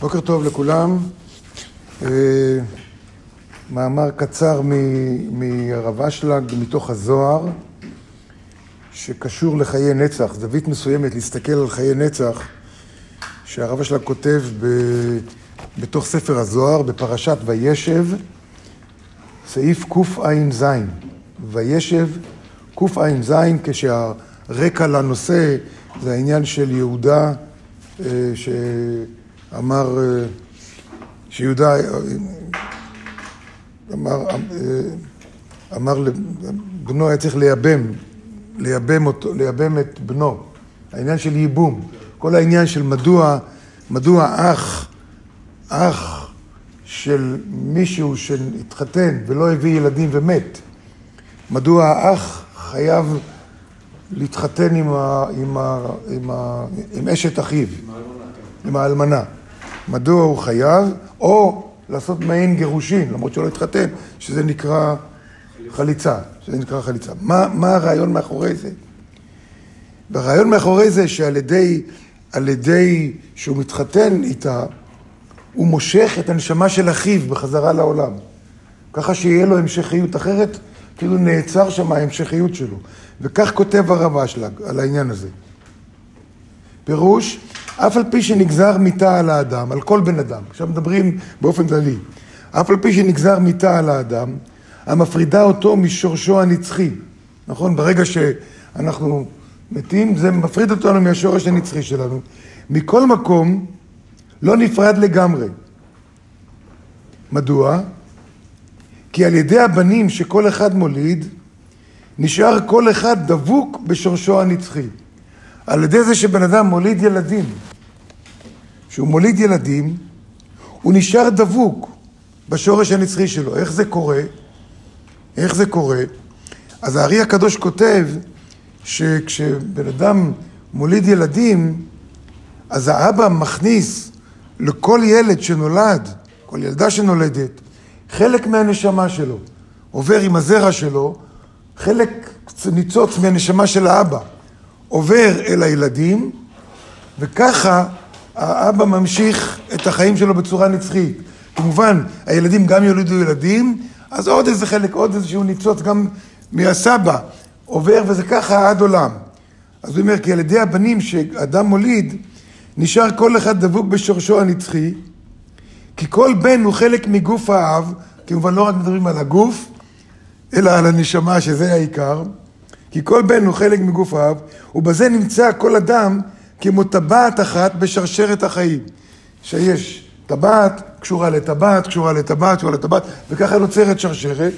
בוקר טוב לכולם. אה, מאמר קצר מהרב אשלג מתוך הזוהר, שקשור לחיי נצח, זווית מסוימת להסתכל על חיי נצח, שהרב אשלג כותב ב... בתוך ספר הזוהר, בפרשת וישב, סעיף קע"ז. וישב קע"ז, כשהרקע לנושא זה העניין של יהודה, אה, שאמר, אה, שיהודה אמר, אה, אמר לבנו היה צריך לייבם, לייבם אותו, לייבם את בנו. העניין של ייבום. כל העניין של מדוע, מדוע אח, אח של מישהו שהתחתן ולא הביא ילדים ומת, מדוע האח חייב להתחתן עם, ה, עם, ה, עם, ה, עם אשת אחיו, עם האלמנה. מדוע הוא חייב, או לעשות מעין גירושין, למרות שהוא לא התחתן, שזה נקרא חליצה, שזה נקרא חליצה. מה, מה הרעיון מאחורי זה? והרעיון מאחורי זה שעל ידי, על ידי שהוא מתחתן איתה, הוא מושך את הנשמה של אחיו בחזרה לעולם. ככה שיהיה לו המשכיות אחרת, כאילו נעצר שם ההמשכיות שלו. וכך כותב הרב אשלג על העניין הזה. פירוש, אף על פי שנגזר מיתה על האדם, על כל בן אדם, עכשיו מדברים באופן כללי, אף על פי שנגזר מיתה על האדם, המפרידה אותו משורשו הנצחי, נכון? ברגע שאנחנו מתים, זה מפריד אותנו מהשורש הנצחי שלנו. מכל מקום, לא נפרד לגמרי. מדוע? כי על ידי הבנים שכל אחד מוליד, נשאר כל אחד דבוק בשורשו הנצחי. על ידי זה שבן אדם מוליד ילדים, שהוא מוליד ילדים, הוא נשאר דבוק בשורש הנצחי שלו. איך זה קורה? איך זה קורה? אז הארי הקדוש כותב שכשבן אדם מוליד ילדים, אז האבא מכניס לכל ילד שנולד, כל ילדה שנולדת, חלק מהנשמה שלו. עובר עם הזרע שלו, חלק ניצוץ מהנשמה של האבא עובר אל הילדים, וככה האבא ממשיך את החיים שלו בצורה נצחית. כמובן, הילדים גם יולידו ילדים, אז עוד איזה חלק, עוד איזשהו ניצוץ גם מהסבא עובר, וזה ככה עד עולם. אז הוא אומר, כי על ידי הבנים שאדם מוליד, נשאר כל אחד דבוק בשורשו הנצחי, כי כל בן הוא חלק מגוף האב, כמובן לא רק מדברים על הגוף, אלא על הנשמה, שזה העיקר. כי כל בן הוא חלק מגוף האב, ובזה נמצא כל אדם כמו טבעת אחת בשרשרת החיים. שיש טבעת קשורה לטבעת, קשורה לטבעת, קשורה לטבעת, וככה נוצרת שרשרת.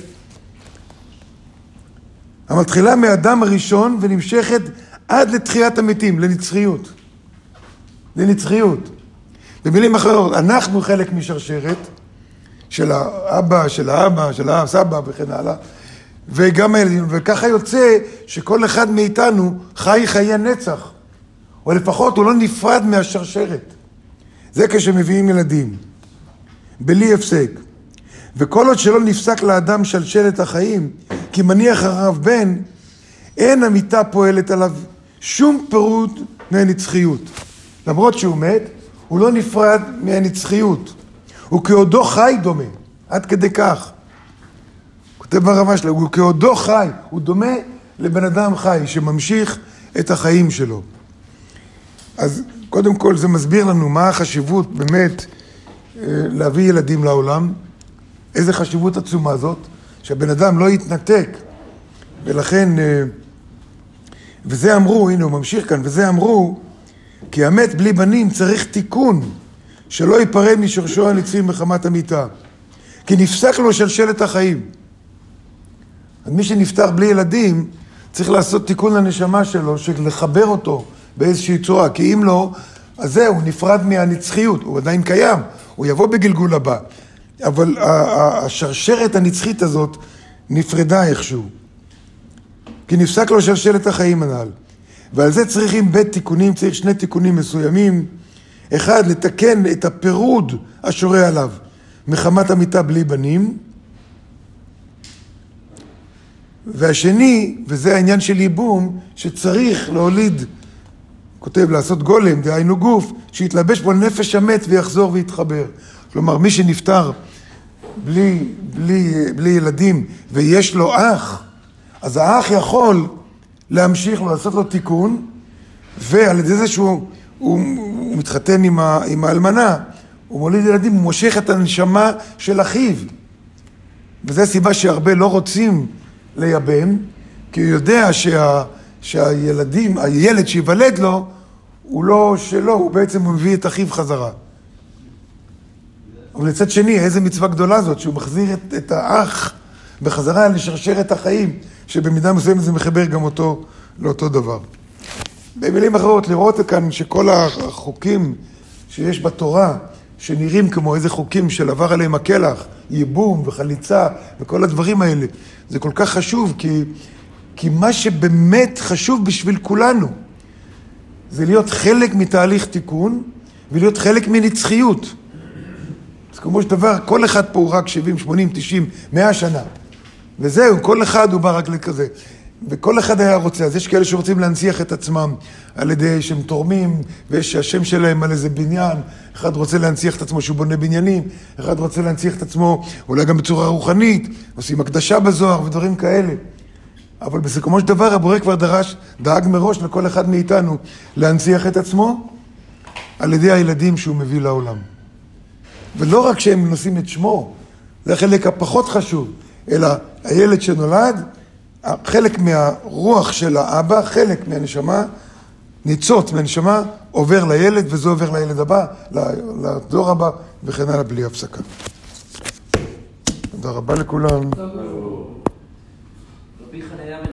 המתחילה מאדם הראשון ונמשכת עד לתחיית המתים, לנצחיות. לנצחיות. במילים אחרות, אנחנו חלק משרשרת של האבא, של האבא, של הסבא וכן הלאה. וגם הילדים, וככה יוצא שכל אחד מאיתנו חי חיי נצח, או לפחות הוא לא נפרד מהשרשרת. זה כשמביאים ילדים, בלי הפסק. וכל עוד שלא נפסק לאדם שלשלת החיים, כי מניח הרב בן, אין המיטה פועלת עליו שום פירוט מהנצחיות. למרות שהוא מת, הוא לא נפרד מהנצחיות. הוא כעודו חי דומה, עד כדי כך. כותב ברמה שלו, הוא כעודו חי, הוא דומה לבן אדם חי שממשיך את החיים שלו. אז קודם כל זה מסביר לנו מה החשיבות באמת אה, להביא ילדים לעולם, איזה חשיבות עצומה זאת, שהבן אדם לא יתנתק, ולכן, אה, וזה אמרו, הנה הוא ממשיך כאן, וזה אמרו, כי המת בלי בנים צריך תיקון, שלא ייפרד משורשו הנצחי מחמת המיטה, כי נפסק לו שלשלת החיים. אז מי שנפטר בלי ילדים, צריך לעשות תיקון לנשמה שלו, של לחבר אותו באיזושהי צורה, כי אם לא, אז זהו, הוא נפרד מהנצחיות, הוא עדיין קיים, הוא יבוא בגלגול הבא. אבל השרשרת הנצחית הזאת נפרדה איכשהו. כי נפסק לו שלשלת החיים הנ"ל. ועל זה צריכים בית תיקונים, צריך שני תיקונים מסוימים. אחד, לתקן את הפירוד השורה עליו מחמת המיטה בלי בנים. והשני, וזה העניין של ייבום, שצריך להוליד כותב לעשות גולם, דהיינו גוף, שיתלבש בו נפש המת ויחזור ויתחבר. כלומר, מי שנפטר בלי, בלי, בלי ילדים ויש לו אח, אז האח יכול להמשיך לעשות לו תיקון, ועל ידי זה שהוא הוא, הוא מתחתן עם, ה, עם האלמנה, הוא מוליד ילדים, הוא מושך את הנשמה של אחיו. וזו הסיבה שהרבה לא רוצים לייבם, כי הוא יודע שה, שהילדים, הילד שייוולד לו, הוא לא שלו, הוא בעצם מביא את אחיו חזרה. אבל מצד שני, איזה מצווה גדולה זאת, שהוא מחזיר את, את האח בחזרה לשרשרת החיים, שבמידה מסוימת זה מחבר גם אותו לאותו דבר. במילים אחרות, לראות כאן שכל החוקים שיש בתורה, שנראים כמו איזה חוקים של עבר עליהם הקלח, ייבום וחליצה וכל הדברים האלה, זה כל כך חשוב, כי, כי מה שבאמת חשוב בשביל כולנו, זה להיות חלק מתהליך תיקון ולהיות חלק מנצחיות. אז כמו שדבר, כל אחד פה הוא רק 70, 80, 90, 100 שנה. וזהו, כל אחד הוא בא רק לכזה. וכל אחד היה רוצה, אז יש כאלה שרוצים להנציח את עצמם על ידי שהם תורמים, ויש השם שלהם על איזה בניין, אחד רוצה להנציח את עצמו שהוא בונה בניינים, אחד רוצה להנציח את עצמו אולי גם בצורה רוחנית, עושים הקדשה בזוהר ודברים כאלה. אבל בסיכומו של דבר הבורא כבר דרש, דאג מראש לכל אחד מאיתנו להנציח את עצמו על ידי הילדים שהוא מביא לעולם. ולא רק שהם נושאים את שמו, זה החלק הפחות חשוב, אלא הילד שנולד, חלק מהרוח של האבא, חלק מהנשמה, ניצוץ מהנשמה, עובר לילד, וזה עובר לילד הבא, לדור הבא, וכן הלאה בלי הפסקה. תודה רבה לכולם.